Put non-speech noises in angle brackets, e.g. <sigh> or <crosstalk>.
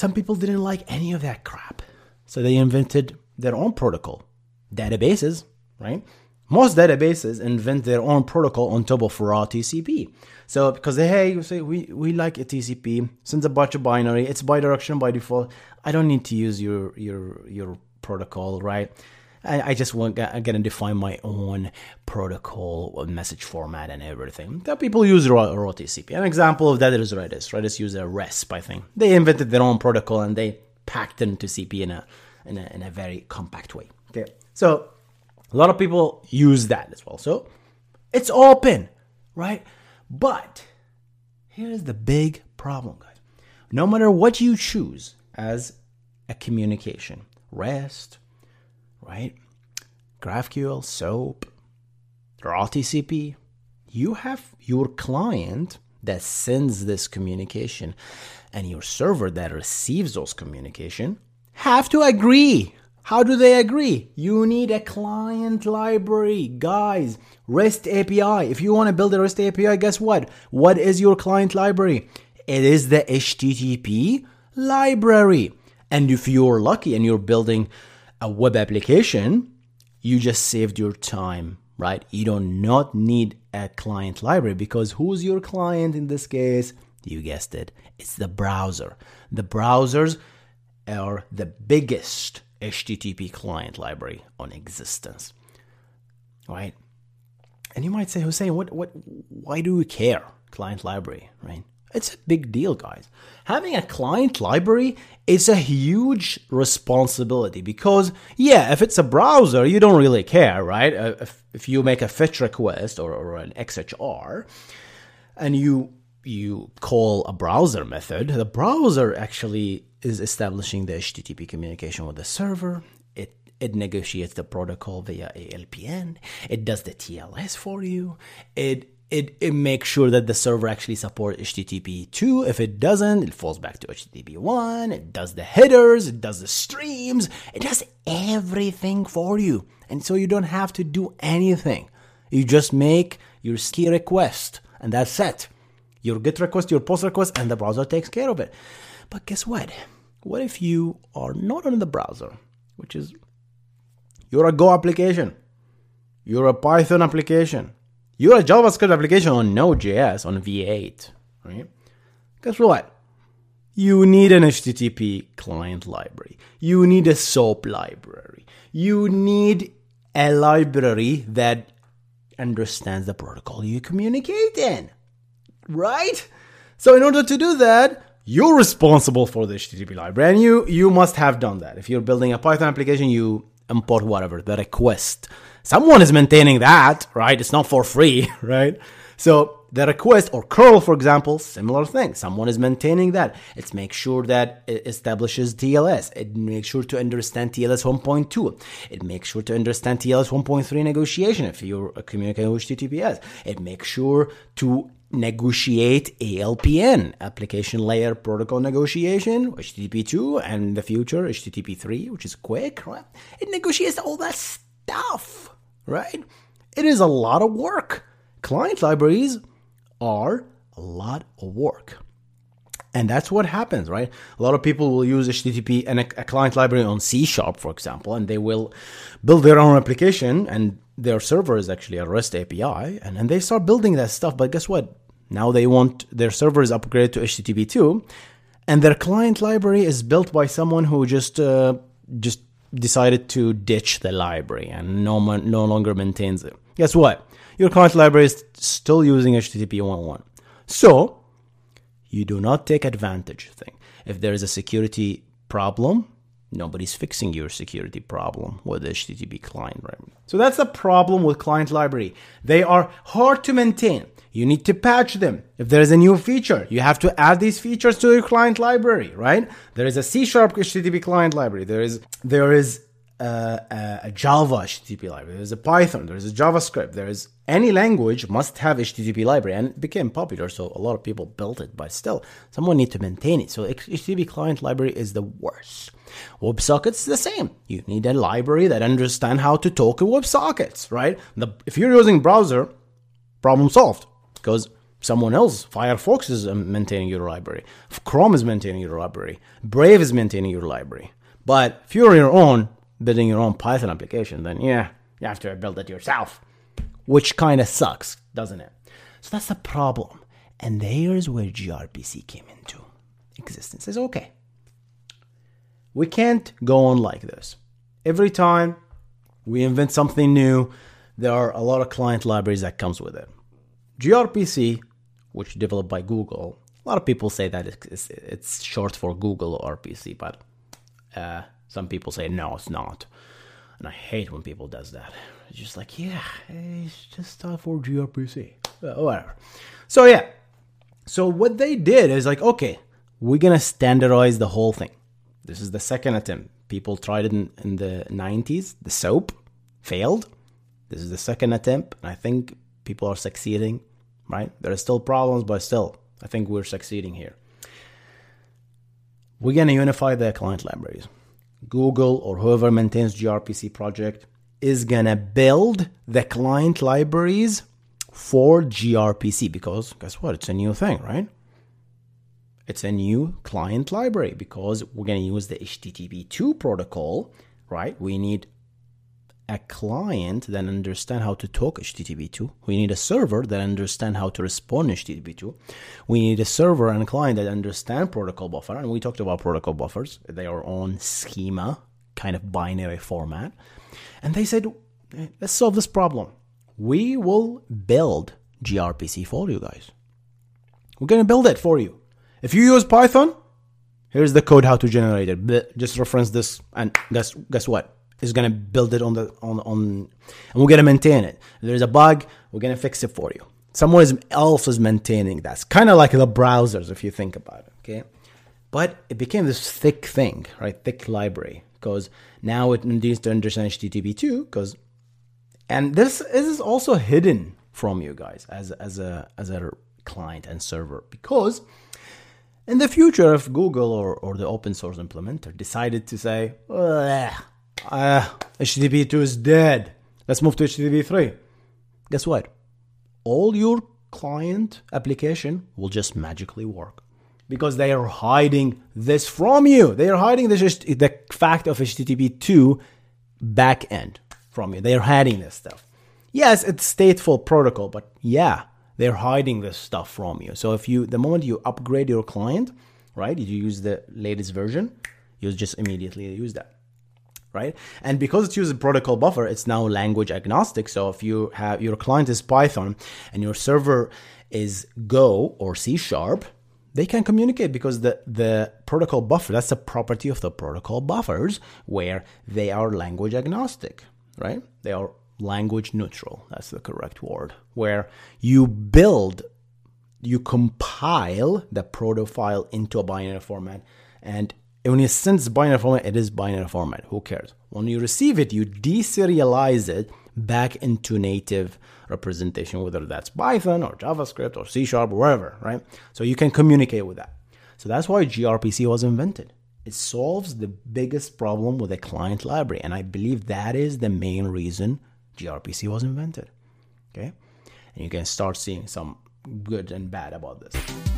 some people didn't like any of that crap. So they invented their own protocol. Databases, right? Most databases invent their own protocol on top of raw TCP. So because they hey, you say we, we like a TCP, sends a bunch of binary, it's bidirectional by default. I don't need to use your your your protocol, right? I, I just want I'm gonna define my own protocol, uh, message format, and everything. That people use raw, raw TCP. An example of that is Redis. Redis uses a RESP, I think. They invented their own protocol and they packed into CP in a in a, in a very compact way. Okay, so a lot of people use that as well. So it's open, right? But here's the big problem, guys. No matter what you choose as a communication, REST, right? GraphQL, SOAP, raw TCP, you have your client that sends this communication and your server that receives those communication have to agree how do they agree? You need a client library. Guys, REST API. If you want to build a REST API, guess what? What is your client library? It is the HTTP library. And if you're lucky and you're building a web application, you just saved your time, right? You do not need a client library because who's your client in this case? You guessed it. It's the browser. The browsers are the biggest HTTP client library on existence. Right? And you might say, Hussein, what, what, why do we care? Client library, right? It's a big deal, guys. Having a client library is a huge responsibility because, yeah, if it's a browser, you don't really care, right? Uh, if, if you make a fetch request or, or an XHR and you you call a browser method, the browser actually is establishing the HTTP communication with the server. It it negotiates the protocol via ALPN. It does the TLS for you. It it, it makes sure that the server actually supports HTTP 2. If it doesn't, it falls back to HTTP 1. It does the headers, it does the streams, it does everything for you. And so you don't have to do anything. You just make your ski request, and that's it. Your GET request, your POST request, and the browser takes care of it. But guess what? What if you are not on the browser, which is you're a Go application, you're a Python application, you're a JavaScript application on Node.js on V8, right? Guess what? You need an HTTP client library. You need a SOAP library. You need a library that understands the protocol you communicate in, right? So in order to do that, you're responsible for the HTTP library, and you you must have done that. If you're building a Python application, you import whatever the request. Someone is maintaining that, right? It's not for free, <laughs> right? So the request or curl, for example, similar thing. Someone is maintaining that. It's make sure that it establishes TLS. It makes sure to understand TLS 1.2. It makes sure to understand TLS 1.3 negotiation if you're communicating with HTTPS. It makes sure to negotiate ALPN, application layer protocol negotiation, HTTP2, and in the future HTTP3, which is QUIC, right? It negotiates all that stuff, right? It is a lot of work. Client libraries are a lot of work. And that's what happens, right? A lot of people will use HTTP and a, a, client library on C Sharp, for example, and they will build their own application, and their server is actually a REST API, and, and they start building that stuff. But guess what? Now they want their servers upgraded to HTTP 2, and their client library is built by someone who just uh, just decided to ditch the library and no no longer maintains it. Guess what? Your client library is still using HTTP 1.1. So you do not take advantage thing. If there is a security problem, nobody's fixing your security problem with HTTP client library. So that's the problem with client library. They are hard to maintain. You need to patch them. If there is a new feature, you have to add these features to your client library, right? There is a C sharp HTTP client library. There is there is a, a, Java HTTP library. There's a Python. There's a JavaScript. There is any language must have HTTP library, and it became popular, so a lot of people built it. But still, someone need to maintain it. So HTTP client library is the worst. WebSockets the same. You need a library that understand how to talk in WebSockets, right? The, if you're using browser, problem solved because Someone else, Firefox is um, maintaining your library. Chrome is maintaining your library. Brave is maintaining your library. But if you're your own, building your own Python application, then yeah, you have to build it yourself, which kind of sucks, doesn't it? So that's the problem. And there's where gRPC came into existence. Is okay. We can't go on like this. Every time we invent something new, there are a lot of client libraries that comes with it. gRPC which developed by Google. A lot of people say that it's, it's short for Google RPC, but uh, some people say no, it's not. And I hate when people does that. It's just like, yeah, it's just for gRPC, uh, whatever. So yeah, so what they did is like, okay, we're gonna standardize the whole thing. This is the second attempt. People tried it in, in the 90s. The SOAP failed. This is the second attempt, and I think people are succeeding right? There are still problems, but still, I think we're succeeding here. We're going to unify the client libraries. Google or whoever maintains gRPC project is going to build the client libraries for gRPC because guess what? It's a new thing, right? It's a new client library because we're going to use the HTTP2 protocol, right? We need a client that understand how to talk HTTP2. We need a server that understand how to respond HTTP2. We need a server and a client that understand protocol buffer. And we talked about protocol buffers. They are on schema, kind of binary format. And they said, let's solve this problem. We will build gRPC for you guys. We're going to build it for you. If you use Python, here's the code how to generate it. Just reference this and guess guess what? It's to build it on the on on and we're to maintain it. If there's a bug we're to fix it for you. Someone else is maintaining that. It's kind of like the browsers if you think about it okay? But it became this thick thing right? Thick library because now it needs to understand http2 because and this, this is also hidden from you guys as as a as a client and server because in the future if google or, or the open source implementer decided to say uh, HTTP 2 is dead. Let's move to HTTP 3. Guess what? All your client application will just magically work because they are hiding this from you. They are hiding this, the fact of HTTP 2 backend from you. They are hiding this stuff. Yes, it's stateful protocol, but yeah, they're hiding this stuff from you. So if you, the moment you upgrade your client, right, you use the latest version, you just immediately use that right? And because it's using protocol buffer, it's now language agnostic. So if you have your client is Python and your server is Go or C sharp, they can communicate because the, the protocol buffer, that's a property of the protocol buffers where they are language agnostic, right? They are language neutral. That's the correct word. Where you build, you compile the proto file into a binary format and when you send binary format, it is binary format. Who cares? When you receive it, you deserialize it back into native representation, whether that's Python or JavaScript or C Sharp or wherever, right? So you can communicate with that. So that's why gRPC was invented. It solves the biggest problem with a client library. And I believe that is the main reason gRPC was invented. Okay? And you can start seeing some good and bad about this.